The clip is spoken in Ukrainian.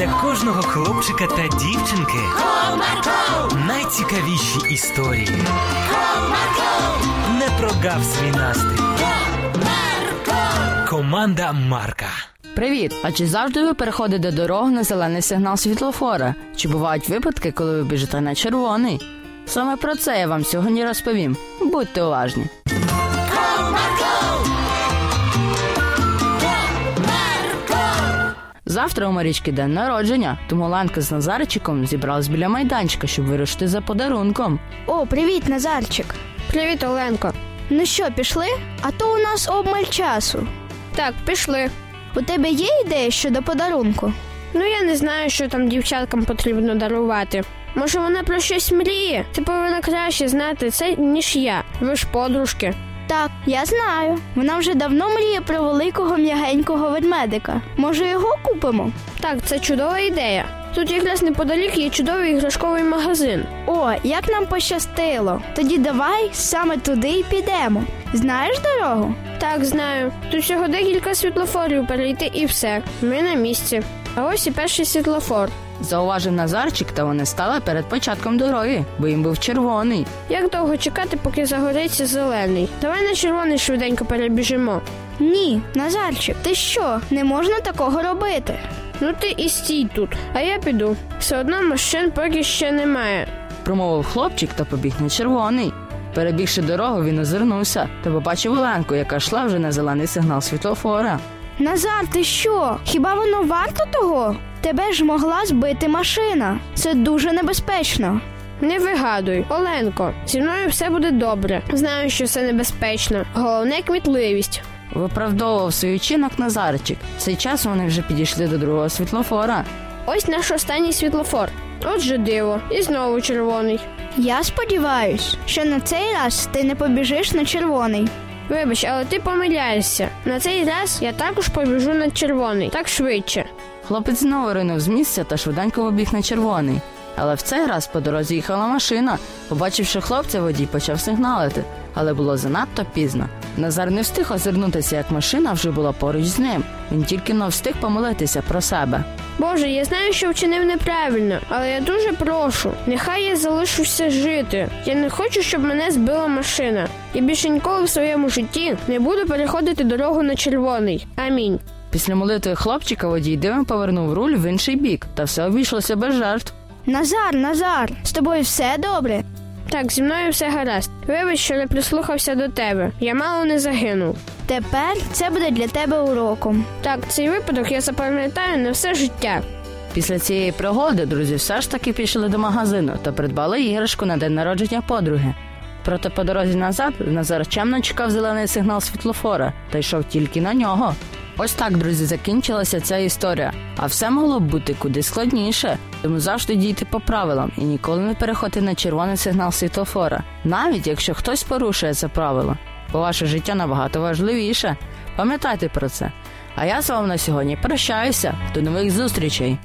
для кожного хлопчика та дівчинки Comarco, найцікавіші історії. Comarco, Не прогав свій настрій. Marco. Команда Марка. Привіт! А чи завжди ви переходите дорогу на зелений сигнал світлофора? Чи бувають випадки, коли ви біжите на червоний? Саме про це я вам сьогодні розповім. Будьте уважні. Завтра у Марічки день народження, тому Ланка з Назарчиком зібрались біля майданчика, щоб вирушити за подарунком. О, привіт, Назарчик. Привіт, Оленко. Ну що, пішли? А то у нас обмаль часу. Так, пішли. У тебе є ідеї щодо подарунку? Ну я не знаю, що там дівчаткам потрібно дарувати. Може, вона про щось мріє? Ти повинна краще знати це, ніж я. Ви ж подружки. Так, я знаю. Вона вже давно мріє про великого м'ягенького ведмедика. Може, його купимо? Так, це чудова ідея. Тут якраз неподалік є чудовий іграшковий магазин. О, як нам пощастило. Тоді давай саме туди і підемо. Знаєш дорогу? Так, знаю. Тут всього декілька світлофорів перейти і все. Ми на місці. А ось і перший світлофор. Зауважив Назарчик, та вони стали перед початком дороги, бо їм був червоний. Як довго чекати, поки загориться зелений? Давай на червоний швиденько перебіжимо. Ні, Назарчик, ти що? Не можна такого робити. Ну ти і стій тут, а я піду. Все одно машин поки ще немає. Промовив хлопчик та побіг на червоний. Перебігши дорогу, він озирнувся та побачив Оленку, яка йшла вже на зелений сигнал світлофора. Назар, ти що? Хіба воно варто того? Тебе ж могла збити машина. Це дуже небезпечно. Не вигадуй, Оленко, зі мною все буде добре. Знаю, що це небезпечно. Головне кмітливість. Виправдовував свій учинок Назарчик. В цей час вони вже підійшли до другого світлофора. Ось наш останній світлофор. Отже диво, і знову червоний. Я сподіваюсь, що на цей раз ти не побіжиш на червоний. Вибач, але ти помиляєшся. На цей раз я також побіжу на червоний, так швидше. Хлопець знову ринув з місця та швиденько побіг на червоний. Але в цей раз по дорозі їхала машина. Побачивши хлопця, водій почав сигналити, але було занадто пізно. Назар не встиг озирнутися, як машина вже була поруч з ним. Він тільки но встиг помолитися про себе. Боже, я знаю, що вчинив неправильно, але я дуже прошу. Нехай я залишуся жити. Я не хочу, щоб мене збила машина. І більше ніколи в своєму житті не буду переходити дорогу на червоний. Амінь. Після молитви хлопчика водій дивом повернув руль в інший бік, та все обійшлося без жертв. Назар, Назар, з тобою все добре. Так, зі мною все гаразд. Вибач, що не прислухався до тебе. Я мало не загинув. Тепер це буде для тебе уроком. Так, цей випадок я запам'ятаю на все життя. Після цієї пригоди друзі все ж таки пішли до магазину та придбали іграшку на день народження подруги. Проте по дорозі назад Назар чемно чекав зелений сигнал світлофора та йшов тільки на нього. Ось так, друзі, закінчилася ця історія. А все могло б бути куди складніше. Тому завжди дійте по правилам і ніколи не переходьте на червоний сигнал світофора, навіть якщо хтось порушує це правило. Бо ваше життя набагато важливіше. Пам'ятайте про це. А я з вами на сьогодні прощаюся. До нових зустрічей.